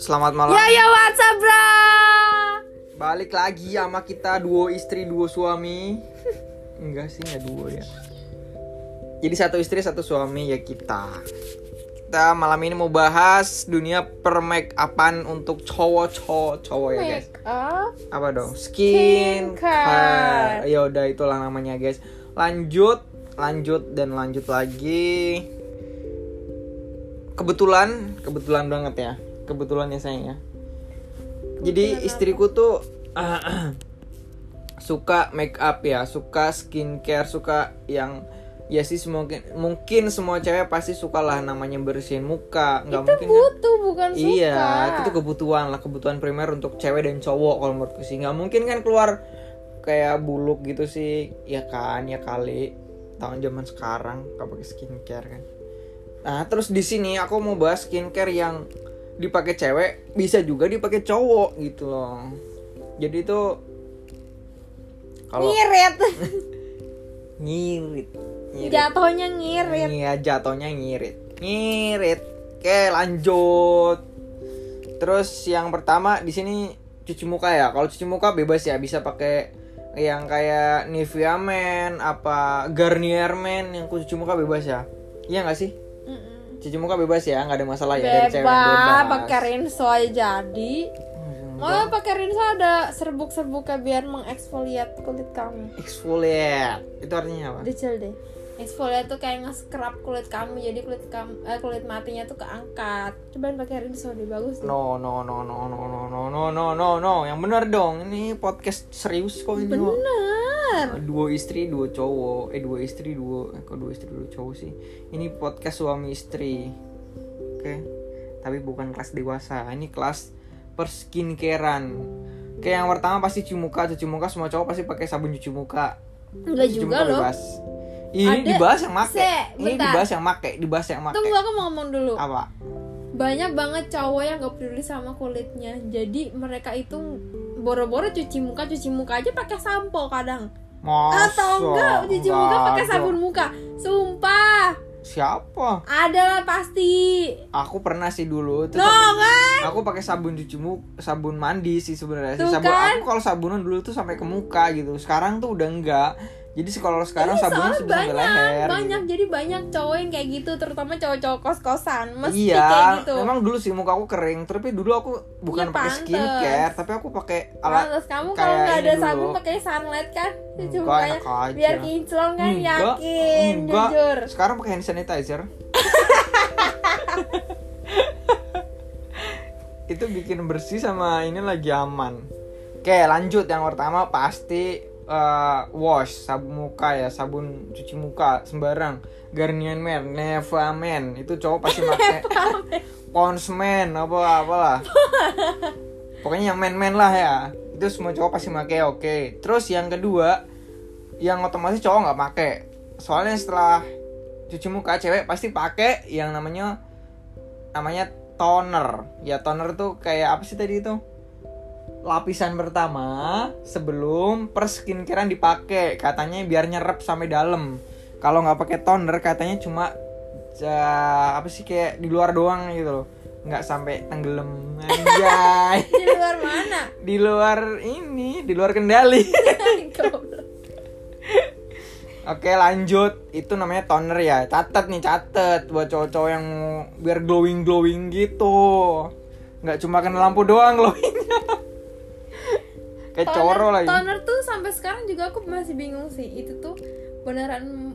Selamat malam. Ya ya WhatsApp bro. Balik lagi sama kita duo istri duo suami. Enggak sih nggak duo ya. Jadi satu istri satu suami ya kita. Kita malam ini mau bahas dunia per make upan untuk cowok-cowok cowok ya guys. Make up. Apa dong? Skin Skincare. Ya udah itulah namanya guys. Lanjut, lanjut dan lanjut lagi. Kebetulan, kebetulan banget ya. Kebetulan ya sayang ya. Jadi istriku tuh suka make up ya, suka skincare, suka yang ya sih mungkin mungkin semua cewek pasti suka lah namanya bersihin muka, nggak Itu mungkin kan? butuh bukan suka. Iya, itu kebutuhan lah, kebutuhan primer untuk cewek dan cowok kalau menurutku sih. Nggak mungkin kan keluar kayak buluk gitu sih, ya kan, ya kali. Tahun zaman sekarang nggak pakai skincare kan. Nah, terus di sini aku mau bahas skincare yang dipakai cewek bisa juga dipakai cowok gitu loh. Jadi itu kalau Ngirit. ngirit, ngirit. Jatuhnya ngirit. Iya jatuhnya ngirit Ngirit Oke lanjut Terus yang pertama di sini cuci muka ya Kalau cuci muka bebas ya Bisa pakai yang kayak Nivea Men Apa Garnier Men Yang cuci muka bebas ya Iya gak sih? Mm-mm. Cuci muka bebas ya nggak ada masalah ya dari cewek Bebas, bebas pakai rinso aja jadi. Malah pakai rinso ada serbuk-serbuknya biar mengeksfoliat kulit kamu. Exfoliate Itu artinya apa? Dicil deh. Exfoliate tuh kayak nge-scrub kulit kamu jadi kulit kamu eh, kulit matinya tuh keangkat. Cobain pakai rinso deh bagus deh. No no no no no no no no no no no Yang bener dong Ini podcast serius kok ini. Bener. dua istri dua cowok eh dua istri dua eh, kok dua istri dua cowok sih ini podcast suami istri oke tapi bukan kelas dewasa ini kelas perskincarean Oke yang pertama pasti cuci muka cuci muka semua cowok pasti pakai sabun cuci muka Enggak juga muka loh. bebas. Ini Ada- dibahas yang make. Se, ini dibahas yang make dibahas yang make. Tunggu aku mau ngomong dulu. apa? Banyak banget cowok yang gak peduli sama kulitnya. Jadi mereka itu boro-boro cuci muka cuci muka aja pakai sampo kadang. Masa? atau enggak cuci muka Nggak pakai sabun muka. Sumpah. Siapa? Ada lah pasti. Aku pernah sih dulu itu no kan? aku pakai sabun cuci muka sabun mandi sih sebenarnya. Tuh sabun kan? aku kalau sabunan dulu tuh sampai ke muka gitu. Sekarang tuh udah enggak jadi kalau sekarang Iya, sabunnya sudah banyak leher banyak. gitu. jadi banyak cowok yang kayak gitu terutama cowok-cowok kos-kosan mesti iya kayak gitu. memang dulu sih muka aku kering tapi dulu aku bukan Iya, pakai skincare tapi aku pakai alat Pantes kamu kayak kalau nggak ada sabun pakai sunlight kan enak aja. biar kinclong kan Enggak, yakin enggak. jujur. Sekarang pakai hand sanitizer. Itu bikin bersih sama ini lagi aman. Oke lanjut. Yang pertama pasti eh, wash sabun muka ya sabun cuci muka sembarang. Garnier Men, Neva Men. Itu cowok pasti pakai Pond's Men apa apalah. Pokoknya yang men-men lah ya. Itu semua cowok pasti pakai oke. Terus yang kedua yang otomatis cowok nggak pakai. Soalnya setelah cuci muka cewek pasti pakai yang namanya namanya toner. Ya toner tuh kayak apa sih tadi itu lapisan pertama sebelum per skincarean dipakai katanya biar nyerap sampai dalam kalau nggak pakai toner katanya cuma ja- apa sih kayak di luar doang gitu loh. Nggak sampai tenggelam. Anjay. Di luar mana? Di luar ini di luar kendali. Oke lanjut. Itu namanya toner ya. Catet nih catet. Buat cowok-cowok yang biar glowing glowing gitu. Nggak cuma kena lampu doang glowingnya kayak Toner- coro lagi Toner tuh sampai sekarang juga aku masih bingung sih. Itu tuh beneran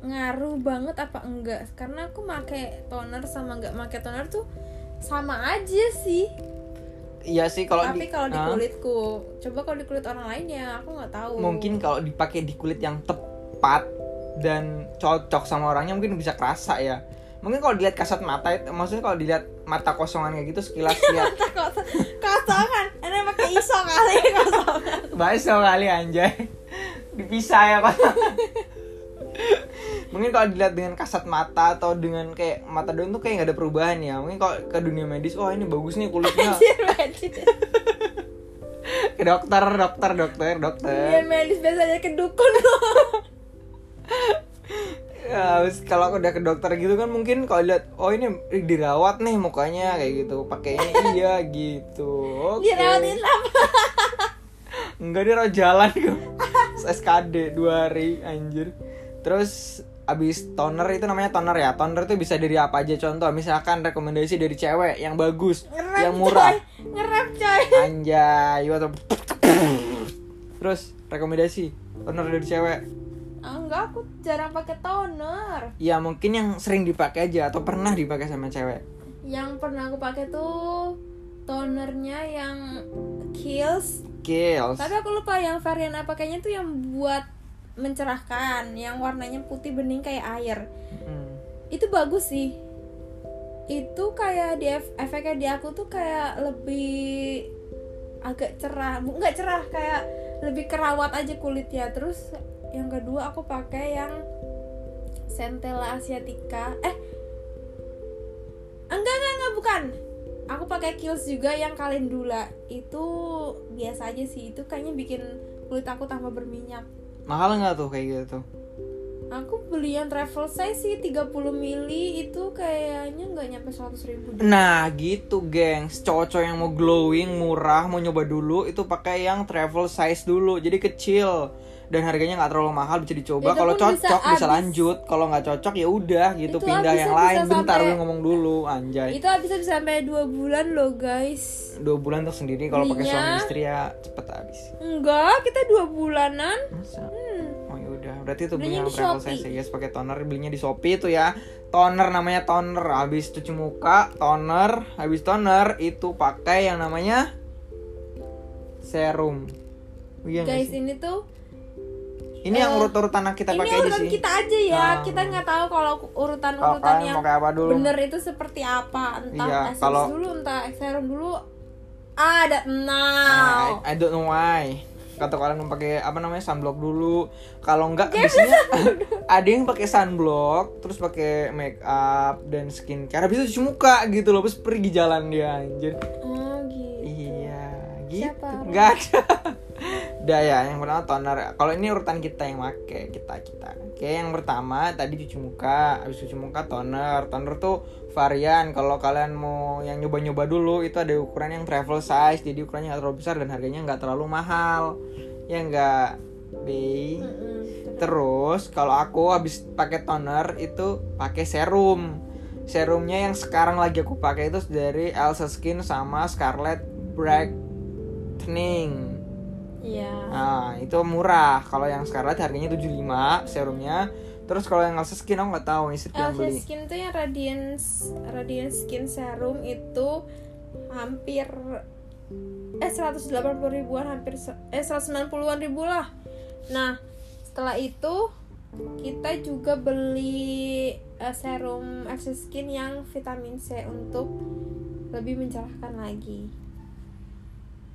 ngaruh banget apa enggak? Karena aku make toner sama nggak make toner tuh sama aja sih. iya sih kalau Tapi di- kalau di kulitku, coba kalau di kulit orang lain ya aku nggak tahu. mungkin kalau dipakai di kulit yang tepat dan cocok sama orangnya mungkin bisa kerasa ya mungkin kalau dilihat kasat mata itu maksudnya kalau dilihat mata kosongan kayak gitu sekilas lihat Kos- kosongan, ini pakai iso kali kosongan. Bakso kali anjay. Dipisah ya Pak. Mungkin kalau dilihat dengan kasat mata Atau dengan kayak mata doang tuh kayak gak ada perubahan ya. Mungkin kalau ke dunia medis Wah ini bagus nih kulitnya. Ke dokter, dokter, dokter, dokter. Iya medis biasanya ke dukun. loh. Ya, habis kalau aku udah ke dokter gitu kan mungkin kalau lihat oh ini dirawat nih mukanya kayak gitu. Pakai ini iya gitu. Oke. Dirawatin apa? enggak dia rawat jalan. Kok SKD dua hari anjir. Terus abis toner itu namanya toner ya. Toner itu bisa dari apa aja. Contoh misalkan rekomendasi dari cewek yang bagus Ngerem yang murah. Coy. Ngerem coy. anjay terus rekomendasi toner dari cewek Enggak, aku jarang pakai toner. ya mungkin yang sering dipakai aja atau pernah dipakai sama cewek Yang pernah aku pakai tuh tonernya yang Kills. kills Tapi aku lupa yang varian apa kayaknya tuh yang buat mencerahkan, yang warnanya putih bening kayak air. Hmm. Itu bagus sih. Itu kayak di ef- efeknya di aku tuh kayak lebih agak cerah, nggak cerah kayak lebih kerawat aja kulitnya. Terus yang kedua aku pakai yang Centella asiatica. Eh, enggak enggak enggak bukan. Aku pakai Kiehl's juga yang kalendula. Itu biasa aja sih. Itu kayaknya bikin kulit aku tambah berminyak. mahal nggak tuh kayak gitu Aku beli yang travel size sih 30 mili itu kayaknya nggak nyampe 100 ribu deh. Nah gitu gengs Cowok-cowok yang mau glowing murah Mau nyoba dulu Itu pakai yang travel size dulu Jadi kecil Dan harganya nggak terlalu mahal Bisa dicoba Kalau bisa cocok bisa, habis. lanjut Kalau nggak cocok ya udah gitu Itu Pindah yang bisa lain Bentar sampai- gue ngomong dulu Anjay Itu habisnya bisa sampai 2 bulan loh guys. Dua bulan tuh sendiri Kalau pakai suami istri ya cepet habis Enggak, kita 2 bulanan. Masa? Hmm. Oh ya udah, berarti itu Belinya travel size guys, pakai toner belinya di Shopee itu ya. Toner namanya toner, habis cuci muka, toner, habis toner itu pakai yang namanya serum. Iya guys, ini tuh Ini yang urut-urutan kita ini pakai aja urutan sih. kita aja ya. Ah. Kita nggak tahu kalau urutan-urutan yang mau kayak apa dulu? bener itu seperti apa. Entah Iya, essence kalau- dulu, entah serum dulu. Ada Nah, now. I, I don't know why. Kata kalian mau pakai apa namanya sunblock dulu. Kalau enggak biasanya ada yang pakai sunblock, terus pakai make up dan skincare. Habis itu cuci muka gitu loh, terus pergi jalan dia anjir. Oh gitu. Iya, gitu. Siapa? Enggak ada. Udah ya, yang pertama toner. Kalau ini urutan kita yang make, kita kita. Oke, yang pertama tadi cuci muka, habis cuci muka toner. Toner tuh varian. Kalau kalian mau yang nyoba-nyoba dulu, itu ada ukuran yang travel size, jadi ukurannya nggak terlalu besar dan harganya nggak terlalu mahal. Ya enggak. Mm-mm. Terus kalau aku habis pakai toner itu pakai serum. Serumnya yang sekarang lagi aku pakai itu dari Elsa Skin sama Scarlett Brightening. Iya. Nah, itu murah. Kalau yang Scarlett harganya 75 serumnya. Terus kalau yang Elsa Skin aku nggak tahu yang Elsa beli. Skin tuh yang Radiance Radiance Skin Serum itu hampir eh 180 ribuan hampir eh 190-an ribu lah. Nah, setelah itu kita juga beli eh, serum Elsa Skin yang vitamin C untuk lebih mencerahkan lagi.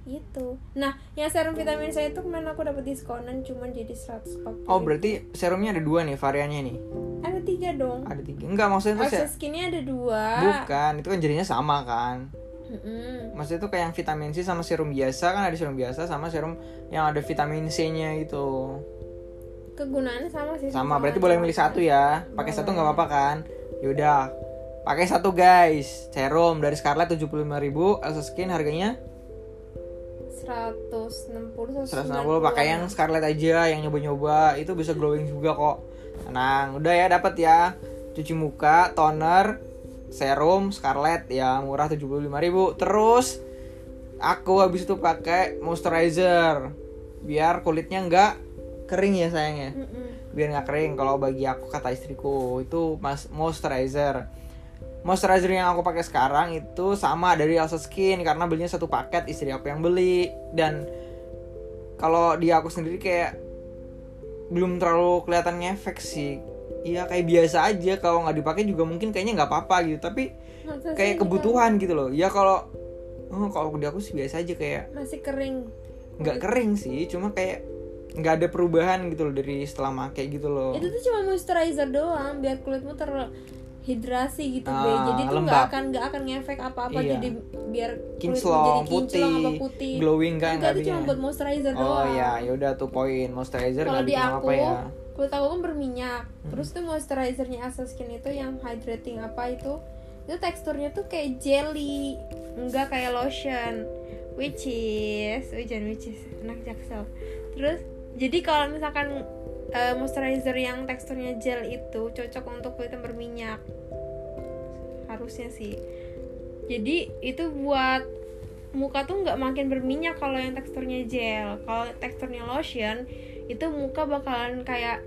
Gitu. Nah, yang serum vitamin C itu kemarin aku dapat diskonan cuma jadi 140. Oh, berarti serumnya ada dua nih variannya nih. ada tiga dong. Ada tiga. Enggak, maksudnya itu Elsa se- Skinnya ada dua. bukan, itu kan jadinya sama kan. Mm-mm. Maksudnya itu kayak yang vitamin C sama serum biasa kan ada serum biasa sama serum yang ada vitamin C-nya itu. Kegunaannya sama sih. sama berarti boleh milih satu ya pakai satu nggak apa-apa kan yaudah pakai satu guys serum dari Scarlett 75.000 Elsa Skin harganya 160 160 pakai yang Scarlett aja yang nyoba-nyoba. Itu bisa glowing juga kok. Tenang udah ya dapat ya. Cuci muka toner serum Scarlett ya murah 75.000 terus aku habis itu pakai moisturizer biar kulitnya nggak kering ya sayangnya biar nggak kering kalau bagi aku kata istriku itu mas moisturizer moisturizer yang aku pakai sekarang itu sama dari Elsa Skin karena belinya satu paket istri aku yang beli. Dan kalau di aku sendiri kayak belum terlalu kelihatan ngefek sih. Iya kayak biasa aja. Kalau nggak dipakai juga mungkin kayaknya nggak apa-apa gitu. Tapi sih kayak juga kebutuhan gitu loh. Ya kalau oh, kalau di aku sih biasa aja kayak masih kering. nggak kering sih. Cuma kayak nggak ada perubahan gitu loh dari setelah make gitu loh. Itu tuh cuma moisturizer doang biar kulitmu terhidrasi gitu Ah, be. Jadi tuh nggak akan nggak akan ngefek apa-apa Iya. jadi biar kinclong jadi kinclong putih, apa putih. glowing kan Enggak itu cuma buat moisturizer oh doang. ya ya udah tuh poin moisturizer Kalau nggak di aku, apa ya. kulit aku kan berminyak. Terus tuh moisturizernya Asa Skin itu yang hydrating apa itu itu teksturnya tuh kayak jelly enggak kayak lotion. Which is hujan which is anak jaksel. Terus jadi kalau misalkan eh, moisturizer yang teksturnya gel itu cocok untuk kulit yang berminyak harusnya sih. Jadi itu buat muka tuh nggak makin berminyak kalau yang teksturnya gel. Kalau teksturnya lotion itu muka bakalan kayak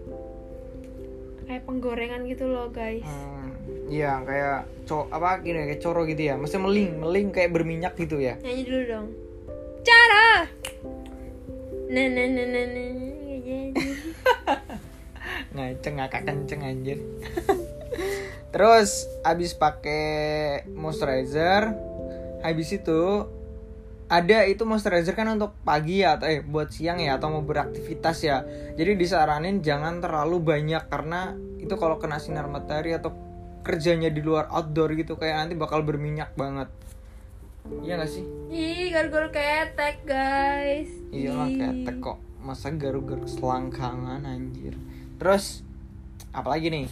kayak penggorengan gitu loh guys. Hmm, iya kayak co apa gini kayak coro gitu ya. Maksudnya meling meling kayak berminyak gitu ya. Nyanyi dulu dong. Cara! Nah nah nah nah nah nggak jadi. Ngaceng ngakak kenceng anjir terus abis pakai moisturizer habis itu ada itu moisturizer kan untuk pagi ya atau eh buat siang ya atau mau beraktivitas ya. Jadi disaranin jangan terlalu banyak karena itu kalau kena sinar matahari atau kerjanya di luar outdoor gitu kayak nanti bakal berminyak banget. Iya gak sih? Ih garuk-garuk ketek guys. Iya lah ketek kok. Masa garuk-garuk selangkangan anjir. Terus apalagi nih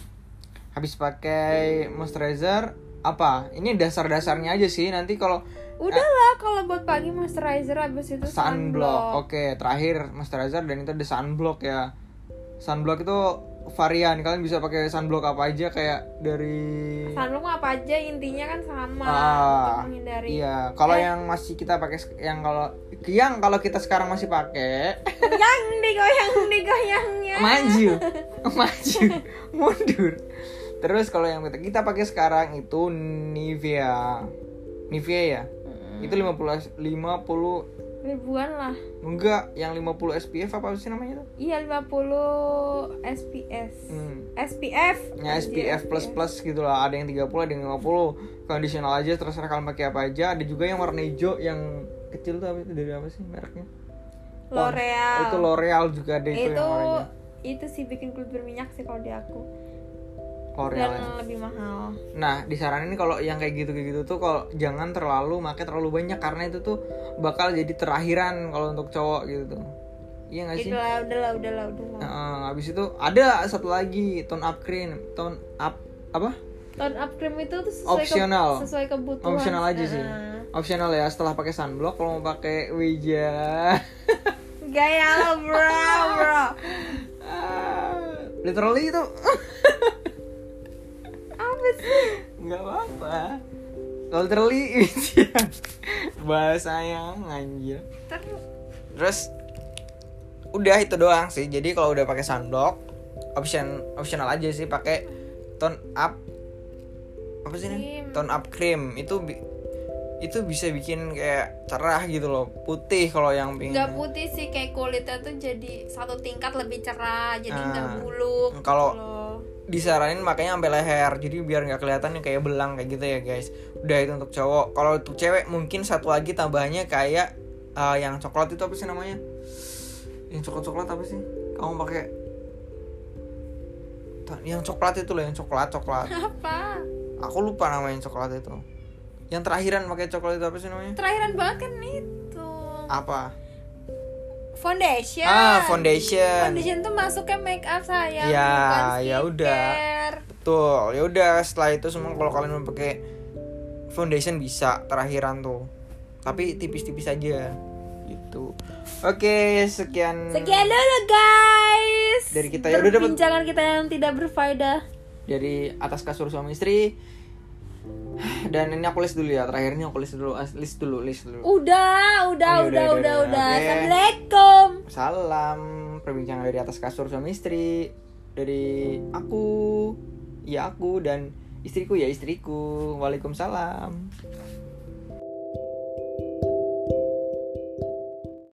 habis pakai moisturizer apa? Ini dasar-dasarnya aja sih nanti kalau udahlah kalau buat pagi moisturizer abis itu sunblock. oke terakhir moisturizer dan itu ada sunblock ya. Sunblock itu varian kalian bisa pakai sunblock apa aja kayak dari sunblock apa aja intinya kan sama Ah, untuk menghindari iya. Kalau Eh. yang masih kita pakai yang kalau yang kalau kita sekarang masih pakai yang digoyang digoyangnya. Maju maju mundur terus kalau yang kita, kita pakai sekarang itu Nivea. Nivea ya? Mm, itu 50 50 ribuan lah. Enggak yang 50 SPF apa sih namanya itu? Iya 50 SPS hmm. SPF ya Anjir, SPF plus plus gitu lah. Ada yang 30 ada yang 50 conditional aja terserah kalian pakai apa aja. Ada juga yang warna hijau yang kecil tuh apa itu? Dari apa sih mereknya? L'Oreal. Itu L'Oreal juga ada itu, itu yang itu sih bikin kulit berminyak sih kalau di aku L'Oreal dan lebih mahal Nah, disaranin kalau yang kayak gitu kayak gitu tuh kalau jangan terlalu pakai terlalu banyak karena itu tuh bakal jadi terakhiran kalau untuk cowok gitu tuh. Iya gak sih? udahlah udahlah udahlah udahlah Nah, habis itu ada satu lagi tone up cream, tone up apa? tone up cream itu tuh sesuai Optional. ke, sesuai kebutuhan Optional aja sih. Heeh. Optional ya setelah pakai sunblock kalau mau pakai wija. gaya lo bro bro Ah, Literally itu nggak apa-apa. Literally. Bahasa yang anjir. Terus udah itu doang sih. Jadi kalau udah pakai sunblock, option optional aja sih pakai tone up apa sih ini? Tone up cream itu itu bisa bikin kayak cerah gitu loh, putih kalau yang pingin. nggak putih sih kayak kulitnya tuh jadi satu tingkat lebih cerah jadi nggak Ah. buluk Kalau- gitu. Disaranin makanya sampai leher. Jadi biar nggak kelihatan yang kayak belang kayak gitu ya guys. Udah itu untuk cowok. Kalau untuk cewek mungkin satu lagi tambahannya kayak uh, yang coklat itu apa sih namanya? Yang coklat coklat apa sih? Kamu pakai yang coklat itu loh yang coklat coklat apa? Aku lupa namanya coklat itu. Yang terakhiran pakai coklat itu apa sih namanya? Terakhiran banget kan itu. Apa foundation ah foundation foundation tuh masuknya make up sayang Ya, ya udah. Betul. Ya udah setelah itu semua kalau kalian mau pakai foundation bisa terakhiran tuh. Tapi tipis-tipis aja gitu. Oke, sekian sekian dulu guys Dari kita, ya udah perbincangan kita yang tidak berfaedah dari atas kasur suami istri. Dan ini aku list dulu ya. Terakhir ini aku list dulu, list dulu, list dulu. udah udah Oh, iya, udah udah, udah udah, udah oke. assalamualaikum Salam perbincangan dari atas kasur suami istri dari aku, ya aku dan istriku ya istriku. Waalaikumsalam.